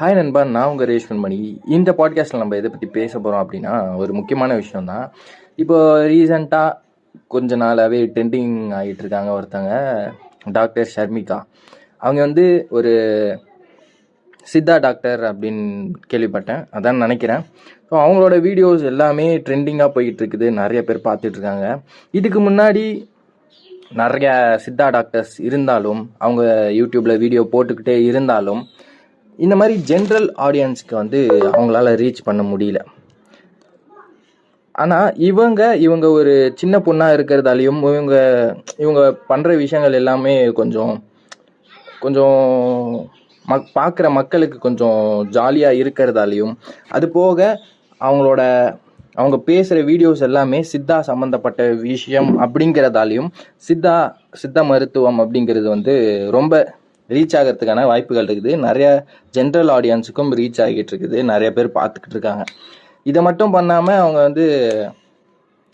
Hi நண்பா நான் உங்கள் ரேஷ்மன் மணி. இந்த பாட்காஸ்ட்டில் நம்ம எதை பற்றி பேச போகிறோம் அப்படின்னா ஒரு முக்கியமான விஷயம் தான் இப்போ ரீசண்டாக கொஞ்ச நாளாகவே ட்ரெண்டிங் ஆகிட்டு இருக்காங்க ஒருத்தங்க டாக்டர் ஷர்மிகா. அவங்க வந்து ஒரு சித்தா டாக்டர் அப்படின்னு கேள்விப்பட்டேன். அதான் நினைக்கிறேன். ஸோ அவங்களோட வீடியோஸ் எல்லாமே ட்ரெண்டிங்காக போயிட்டு இருக்குது. நிறைய பேர் பார்த்துட்ருக்காங்க இதுக்கு முன்னாடி நிறைய சித்தா டாக்டர்ஸ் இருந்தாலும் அவங்க யூடியூப்பில் வீடியோ போட்டுக்கிட்டே இருந்தாலும் இந்த மாதிரி ஜென்ரல் ஆடியன்ஸ்க்கு வந்து அவங்களால ரீச் பண்ண முடியல. ஆனால் இவங்க இவங்க ஒரு சின்ன பொண்ணாக இருக்கிறதாலையும் இவங்க இவங்க பண்ணுற விஷயங்கள் எல்லாமே கொஞ்சம் கொஞ்சம் மக் பார்க்குற மக்களுக்கு கொஞ்சம் ஜாலியாக இருக்கிறதாலையும் அது போக அவங்களோட அவங்க பேசுகிற வீடியோஸ் எல்லாமே சித்தா சம்மந்தப்பட்ட விஷயம் அப்படிங்கிறதாலையும் சித்தா சித்த மருத்துவம் அப்படிங்கிறது வந்து ரொம்ப ரீச் ஆகிறதுக்கான வாய்ப்புகள் இருக்குது. நிறைய ஜென்ரல் ஆடியன்ஸுக்கும் ரீச் ஆகிட்டு இருக்குது. நிறைய பேர் பார்த்துக்கிட்டு இருக்காங்க. இதை மட்டும் பண்ணாமல் அவங்க வந்து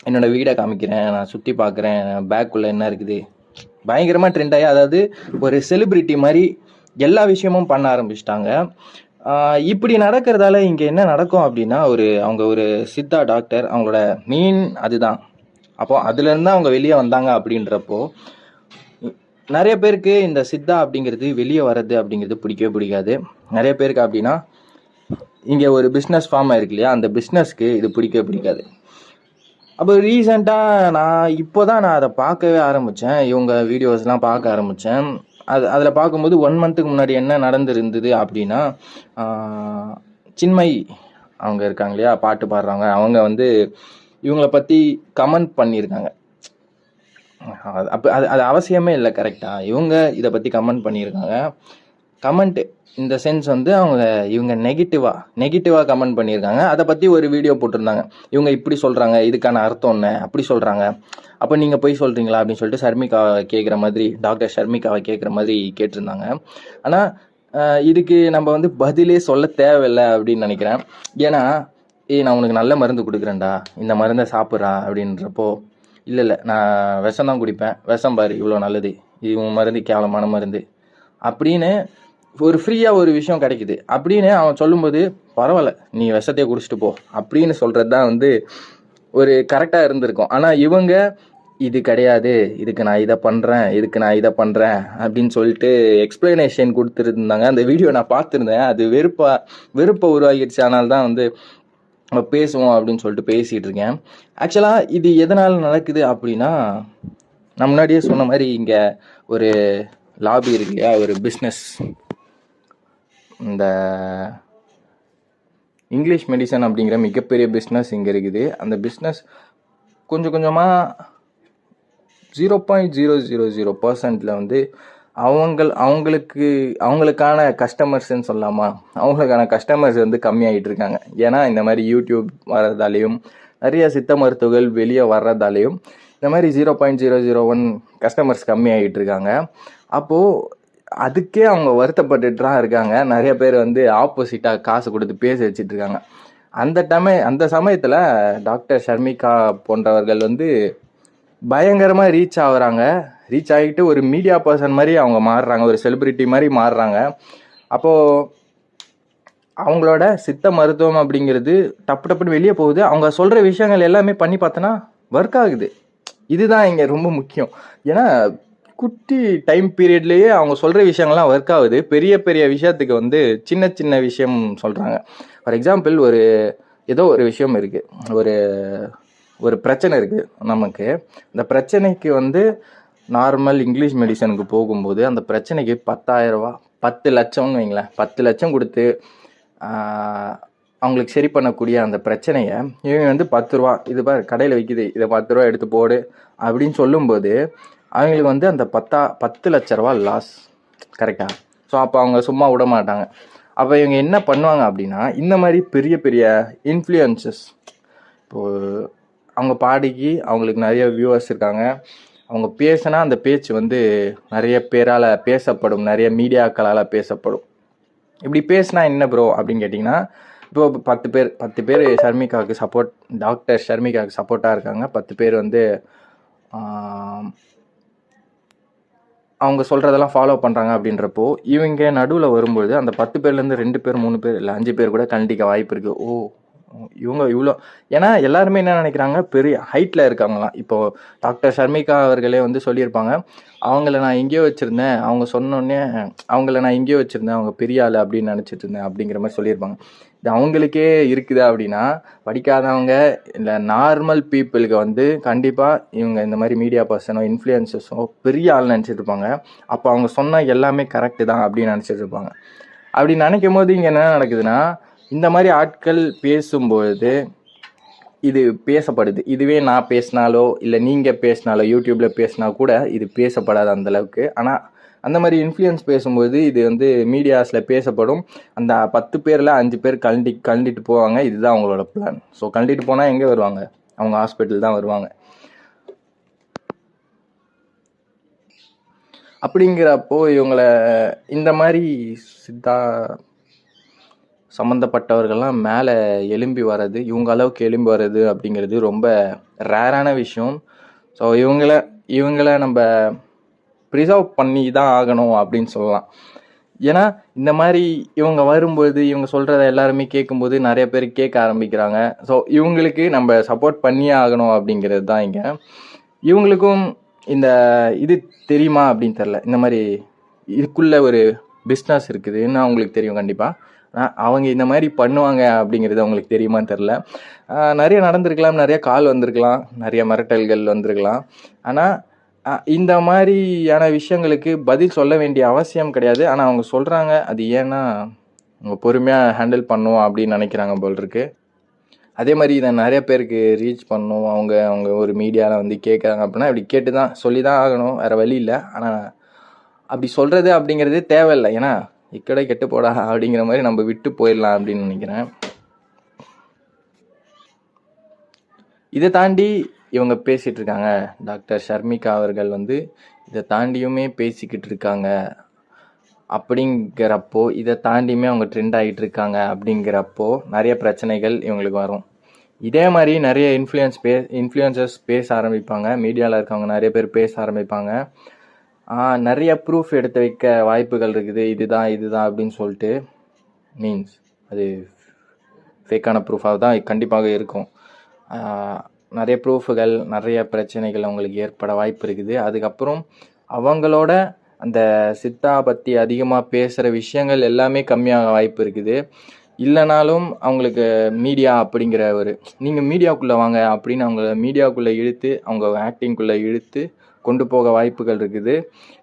என்னோட வீடை காமிக்கிறேன் நான் சுற்றி பார்க்குறேன் பேக்குள்ளே என்ன இருக்குது? பயங்கரமாக ட்ரெண்ட் ஆகி அதாவது ஒரு செலிப்ரிட்டி மாதிரி எல்லா விஷயமும் பண்ண ஆரம்பிச்சிட்டாங்க. இப்படி நடக்கிறதால இங்கே என்ன நடக்கும் அப்படின்னா ஒரு அவங்க ஒரு சித்தா டாக்டர் அவங்களோட மெயின் அதுதான். அப்போது அதுலேருந்து அவங்க வெளியே வந்தாங்க அப்படின்றப்போ நிறைய பேருக்கு இந்த சித்தா அப்படிங்கிறது வெளியே வர்றது அப்படிங்கிறது பிடிக்கவே பிடிக்காது. நிறைய பேருக்கு அப்படின்னா இங்கே ஒரு பிஸ்னஸ் ஃபார்ம் ஆயிருக்கு இல்லையா அந்த பிஸ்னஸ்க்கு இது பிடிக்கவே பிடிக்காது. அப்போ ரீசெண்டாக நான் இப்போ தான் நான் அதை பார்க்கவே ஆரம்பித்தேன் இவங்க வீடியோஸ்லாம் பார்க்க ஆரம்பித்தேன் அது அதில் பார்க்கும்போது ஒன் மந்த்துக்கு முன்னாடி என்ன நடந்திருந்தது அப்படின்னா சின்மை அவங்க இருக்காங்க இல்லையா பாட்டு பாடுறவங்க. அவங்க வந்து இவங்களை பற்றி கமெண்ட் பண்ணியிருக்காங்க. அப்போ அது அது அவசியமே இல்லை கரெக்டாக இவங்க இதை பற்றி கமெண்ட் பண்ணியிருக்காங்க. கமெண்ட் இந்த சென்ஸ் வந்து அவங்க இவங்க நெகட்டிவாக நெகட்டிவாக கமெண்ட் பண்ணியிருக்காங்க. அதை பற்றி ஒரு வீடியோ போட்டிருந்தாங்க. இவங்க இப்படி சொல்கிறாங்க இதுக்கான அர்த்தம் என்ன? அப்படி சொல்கிறாங்க அப்போ நீங்கள் போய் சொல்கிறீங்களா அப்படின்னு சொல்லிட்டு ஷர்மிகாவை கேட்குற மாதிரி டாக்டர் ஷர்மிகாவை கேட்குற மாதிரி கேட்டிருந்தாங்க. ஆனால் இதுக்கு நம்ம வந்து பதிலே சொல்ல தேவையில்லை அப்படின்னு நினைக்கிறேன். ஏன்னா ஏ நான் உனக்கு நல்ல மருந்து கொடுக்குறேன்டா. இந்த மருந்தை சாப்பிட்றா அப்படின்றப்போ இல்லை இல்லை. நான் விஷம் தான் குடிப்பேன். விஷம் பாரு இவ்வளோ நல்லது. இது உன் மருந்து கேவலமான மருந்து. அப்படின்னு ஒரு ஃப்ரீயாக ஒரு விஷயம் கிடைக்குது. அப்படின்னு அவன் சொல்லும்போது பரவாயில்ல நீ விஷத்தையே குடிச்சிட்டு போ. அப்படின்னு சொல்கிறது தான் வந்து ஒரு கரெக்டாக இருந்திருக்கும். ஆனால் இவங்க இது கிடையாது. இதுக்கு நான் இதை பண்ணுறேன் இதுக்கு நான் இதை பண்ணுறேன் அப்படின்னு சொல்லிட்டு எக்ஸ்பிளனேஷன் கொடுத்துருந்தாங்க. அந்த வீடியோ நான் பார்த்துருந்தேன். அது வெறுப்பாக வெறுப்பை உருவாகிடுச்சு ஆனால் தான் வந்து பேசுவோம் அப்படின்னு சொல்லிட்டு பேசிகிட்டு இருக்கேன். ஆக்சுவலாக இது எதனால் நடக்குது அப்படின்னா நான் முன்னாடியே சொன்ன மாதிரி இங்கே ஒரு லாபி இருக்கு இல்லையா? ஒரு பிஸ்னஸ் இந்த இங்கிலீஷ் மெடிசன் அப்படிங்கிற மிகப்பெரிய பிஸ்னஸ் இங்கே இருக்குது. அந்த பிஸ்னஸ் கொஞ்சம் கொஞ்சமாக zero point zero zero zero பர்சன்டில் வந்து அவங்க அவங்களுக்கு அவங்களுக்கான கஸ்டமர்ஸ்ன்னு சொல்லலாமா அவங்களுக்கான கஸ்டமர்ஸ் வந்து கம்மியாகிட்டு இருக்காங்க. ஏன்னா இந்த மாதிரி யூடியூப் வர்றதாலேயும் நிறைய சித்த மருத்துவர்கள் வெளியே வர்றதாலையும் இந்த மாதிரி zero point zero zero one customers கம்மியாகிட்டு இருக்காங்க. அப்போது அதுக்கே அவங்க வருத்தப்பட்டுட்டு தான் இருக்காங்க. நிறைய பேர் வந்து ஆப்போசிட்டாக காசு கொடுத்து பேச வச்சுட்டு இருக்காங்க. அந்த டமை அந்த சமயத்தில் டாக்டர் ஷர்மிகா போன்றவர்கள் வந்து பயங்கரமாக ரீச் ஆகுறாங்க. ரீச் ஆகிட்டு ஒரு மீடியா பர்சன் மாதிரி அவங்க மாறுறாங்க ஒரு செலிப்ரிட்டி மாதிரி மாறுறாங்க. அப்போது அவங்களோட சித்த மருத்துவம் அப்படிங்கிறது டப்பு டப்புன்னு வெளியே போகுது. அவங்க சொல்கிற விஷயங்கள் எல்லாமே பண்ணி பார்த்தோன்னா ஒர்க் ஆகுது. இதுதான் இங்கே ரொம்ப முக்கியம். ஏன்னா குட்டி டைம் பீரியட்லேயே அவங்க சொல்கிற விஷயங்கள்லாம் ஒர்க் ஆகுது. பெரிய பெரிய விஷயத்துக்கு வந்து சின்ன சின்ன விஷயம் சொல்கிறாங்க ஃபார் எக்ஸாம்பிள் ஒரு ஏதோ ஒரு விஷயம் இருக்குது ஒரு ஒரு பிரச்சனை இருக்குது நமக்கு. அந்த பிரச்சனைக்கு வந்து நார்மல் இங்கிலீஷ் மெடிசனுக்கு போகும்போது அந்த பிரச்சனைக்கு பத்தாயிரரூபா பத்து லட்சம்னு வைங்களேன். பத்து லட்சம் கொடுத்து அவங்களுக்கு சரி பண்ணக்கூடிய அந்த பிரச்சனையை இவங்க வந்து பத்து ரூபா இது பாரு கடையில் விற்கிது இதை பத்து ரூபா எடுத்து போடு அப்படின்னு சொல்லும்போது அவங்களுக்கு வந்து அந்த பத்தா பத்து லட்ச ரூபா லாஸ் கரெக்டாக ஸோ அப்போ அவங்க சும்மா விட மாட்டாங்க. அப்போ இவங்க என்ன பண்ணுவாங்க அப்படின்னா இந்த மாதிரி பெரிய பெரிய இன்ஃப்ளூயன்சஸ் இப்போது அவங்க பாடிக்கு அவங்களுக்கு நிறைய வியூவர்ஸ் இருக்காங்க. அவங்க பேசினா அந்த பேச்சு வந்து நிறைய பேரால் பேசப்படும் நிறைய மீடியாக்களால் பேசப்படும். இப்படி பேசினா என்ன ப்ரோ அப்படின்னு கேட்டிங்கன்னா இப்போ பத்து பேர் பத்து பேர் ஷர்மிகாவுக்கு சப்போர்ட் டாக்டர் ஷர்மிகாவுக்கு சப்போர்ட்டாக இருக்காங்க. பத்து பேர் வந்து அவங்க சொல்கிறதெல்லாம் ஃபாலோ பண்ணுறாங்க அப்படின்றப்போ இவங்க நடுவில் வரும்பொழுது அந்த பத்து பேர்லேருந்து ரெண்டு பேர் மூணு பேர் இல்லை அஞ்சு பேர் கூட கண்டிக்க வாய்ப்பு இருக்குது ஓ இவங்க இவ்வளோ ஏன்னா எல்லாருமே என்ன நினைக்கிறாங்க பெரிய ஹைட்டில் இருக்காங்களாம். இப்போ டாக்டர் ஷர்மிகா அவர்களே வந்து சொல்லியிருப்பாங்க அவங்கள நான் எங்கேயோ வச்சுருந்தேன். அவங்க சொன்னோடனே அவங்கள நான் எங்கேயோ வச்சுருந்தேன். அவங்க பெரிய ஆள் அப்படின்னு நினச்சிட்டு இருந்தேன் அப்படிங்கிற மாதிரி சொல்லியிருப்பாங்க. இது அவங்களுக்கே இருக்குதா அப்படின்னா படிக்காதவங்க இல்லை நார்மல் பீப்புளுக்கு வந்து கண்டிப்பாக இவங்க இந்த மாதிரி மீடியா பர்சனோ இன்ஃப்ளூயன்சஸோ பெரிய ஆள் நினச்சிட்டு இருப்பாங்க. அப்போ அவங்க சொன்ன எல்லாமே கரெக்டு தான் அப்படின்னு நினச்சிட்டு இருப்பாங்க. அப்படி நினைக்கும் போது இங்கே என்ன நடக்குதுன்னா இந்த மாதிரி ஆட்கள் பேசும்பொழுது இது பேசப்படுது. இதுவே நான் பேசினாலோ இல்லை நீங்கள் பேசினாலோ யூடியூப்பில் பேசினா கூட இது பேசப்படாது அந்தளவுக்கு ஆனால் அந்த மாதிரி இன்ஃப்ளூயன்ஸ் பேசும்போது இது வந்து மீடியாஸில் பேசப்படும். அந்த பத்து பேரில் அஞ்சு பேர் கழண்டி கழண்டிட்டு போவாங்க. இதுதான் அவங்களோட பிளான் ஸோ கழண்டிட்டு போனால் எங்கே வருவாங்க? அவங்க ஹாஸ்பிட்டல் தான் வருவாங்க. அப்படிங்கிறப்போ இவங்களை இந்த மாதிரி சித்தா சம்மந்தப்பட்டவர்கள்லாம் மேலே எழும்பி வர்றது இவங்க அளவுக்கு எழும்பி வர்றது அப்படிங்கிறது ரொம்ப ரேரான விஷயம். ஸோ இவங்கள இவங்கள நம்ம ப்ரிசர்வ் பண்ணி தான் ஆகணும் அப்படின்னு சொல்லலாம். ஏன்னா இந்த மாதிரி இவங்க வரும்போது இவங்க சொல்கிறத எல்லாருமே கேட்கும்போது நிறைய பேர் கேட்க ஆரம்பிக்கிறாங்க. ஸோ இவங்களுக்கு நம்ம சப்போர்ட் பண்ணியே ஆகணும் அப்படிங்கிறது தான் இங்கே. இவங்களுக்கும் இந்த இது தெரியுமா அப்படின்னு தெரில இந்த மாதிரி இதுக்குள்ளே ஒரு பிஸ்னஸ் இருக்குதுன்னு அவங்களுக்கு தெரியும் கண்டிப்பாக அவங்க இந்த மாதிரி பண்ணுவாங்க அப்படிங்கிறது அவங்களுக்கு தெரியுமான்னு தெரில நிறைய நடந்திருக்கலாம் நிறைய கால் வந்திருக்கலாம் நிறைய மிரட்டல்கள் வந்திருக்கலாம். ஆனால் இந்த மாதிரியான விஷயங்களுக்கு பதில் சொல்ல வேண்டிய அவசியம் கிடையாது. ஆனால் அவங்க சொல்கிறாங்க அது ஏன்னா அவங்க பொறுமையாக ஹேண்டில் பண்ணுவோம் அப்படின்னு நினைக்கிறாங்க போல் இருக்கு. அதே மாதிரி இதை நிறைய பேருக்கு ரீச் பண்ணும். அவங்க அவங்க ஒரு மீடியாவில் வந்து கேட்குறாங்க அப்படின்னா இப்படி கேட்டு தான் சொல்லி தான் ஆகணும். வேறு வழி இல்லை. ஆனால் அப்படி சொல்கிறது அப்படிங்கிறதே தேவையில்லை. ஏன்னா இக்கடை கெட்டு போடா அப்படிங்கிற மாதிரி நம்ம விட்டு போயிடலாம் அப்படின்னு நினைக்கிறேன். இதை தாண்டி இவங்க பேசிகிட்டு இருக்காங்க. டாக்டர் ஷர்மிகா அவர்கள் வந்து இதை தாண்டியுமே பேசிக்கிட்டு இருக்காங்க. அப்படிங்கிறப்போ இதை தாண்டியுமே அவங்க ட்ரெண்ட் ஆகிட்டு இருக்காங்க அப்படிங்கிறப்போ நிறைய பிரச்சனைகள் இவங்களுக்கு வரும். இதே மாதிரி நிறைய இன்ஃப்ளூயன்ஸ் பே இன்ஃப்ளூயன்சர்ஸ் பேச ஆரம்பிப்பாங்க. மீடியாவில் இருக்கவங்க நிறைய பேர் பேச ஆரம்பிப்பாங்க. நிறைய ப்ரூஃப் எடுத்து வைக்க வாய்ப்புகள் இருக்குது. இதுதான் இதுதான் அப்படின்னு சொல்லிட்டு மீன்ஸ் அது ஃபேக்கான ப்ரூஃபாக தான் கண்டிப்பாக இருக்கும். நிறைய ப்ரூஃபுகள் நிறைய பிரச்சனைகள் அவங்களுக்கு ஏற்பட வாய்ப்பு இருக்குது. அதுக்கப்புறம் அவங்களோட அந்த சித்தா பற்றி அதிகமாக பேசுகிற விஷயங்கள் எல்லாமே கம்மியாக வாய்ப்பு இருக்குது. இல்லைனாலும் அவங்களுக்கு மீடியா அப்படிங்கிற ஒரு நீங்கள் மீடியாக்குள்ளே வாங்க அப்படின்னு அவங்கள மீடியாக்குள்ளே இழுத்து அவங்க ஆக்டிங்குள்ளே இழுத்து கொண்டு போக வாய்ப்புகள் இருக்குது.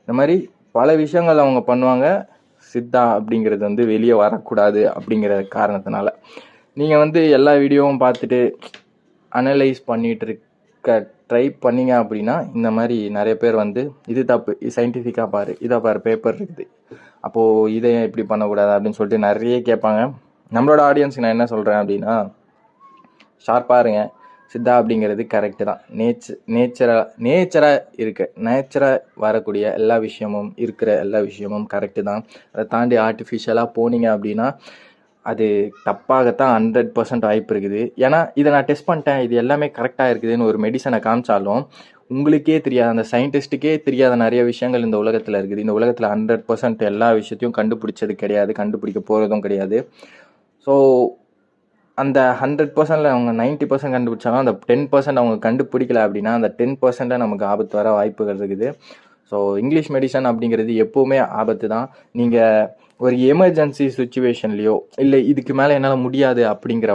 இந்த மாதிரி பல விஷயங்கள் அவங்க பண்ணுவாங்க. சித்தா அப்படிங்கிறது வந்து வெளியே வரக்கூடாது அப்படிங்கிற காரணத்தினால. நீங்கள் வந்து எல்லா வீடியோவும் பார்த்துட்டு அனலைஸ் பண்ணிகிட்டு இருக்க ட்ரை பண்ணீங்க அப்படின்னா இந்த மாதிரி நிறைய பேர் வந்து இது தப்பு இது சயின்டிஃபிக்காக பாரு இதை பாரு பேப்பர் இருக்குது. அப்போது இதை ஏன் இப்படி பண்ணக்கூடாது அப்படின்னு சொல்லிட்டு நிறைய கேட்பாங்க. நம்மளோட ஆடியன்ஸுக்கு நான் என்ன சொல்கிறேன் அப்படின்னா ஷார்ப்பாக இருங்க. சித்தா அப்படிங்கிறது கரெக்டு தான். நேச்சர் நேச்சராக நேச்சராக இருக்க. நேச்சராக வரக்கூடிய எல்லா விஷயமும் இருக்கிற எல்லா விஷயமும் கரெக்டு தான். அதை தாண்டி ஆர்டிஃபிஷியலாக போனீங்க அப்படின்னா அது தப்பாகத்தான் ஹண்ட்ரட் பர்சன்ட் வாய்ப்பு இருக்குது. ஏன்னா இதை நான் டெஸ்ட் பண்ணிட்டேன். இது எல்லாமே கரெக்டாக இருக்குதுன்னு ஒரு மெடிசனை காமிச்சாலும் உங்களுக்கே தெரியாத. அந்த சயின்டிஸ்ட்டுக்கே தெரியாத நிறைய விஷயங்கள் இந்த உலகத்தில் இருக்குது. இந்த உலகத்தில் ஹண்ட்ரட் பர்சன்ட் எல்லா விஷயத்தையும் கண்டுபிடிச்சது கிடையாது. கண்டுபிடிக்க போகிறதும் கிடையாது. ஸோ அந்த ஹண்ட்ரட் பர்சன்டில் அவங்க நைன்ட்டி பர்சன்ட் கண்டுபிடிச்சாலும் அந்த டென் பர்சன்ட் அவங்க கண்டுபிடிக்கல அப்படின்னா அந்த டென் பர்சன்ட்டில் நமக்கு ஆபத்து வர வாய்ப்புகள் இருக்குது. ஸோ இங்கிலீஷ் மெடிசன் அப்படிங்கிறது எப்போவுமே ஆபத்து தான். நீங்கள் ஒரு எமர்ஜென்சி சுச்சுவேஷன்லேயோ இல்லை இதுக்கு மேலே என்னால் முடியாது அப்படிங்கிற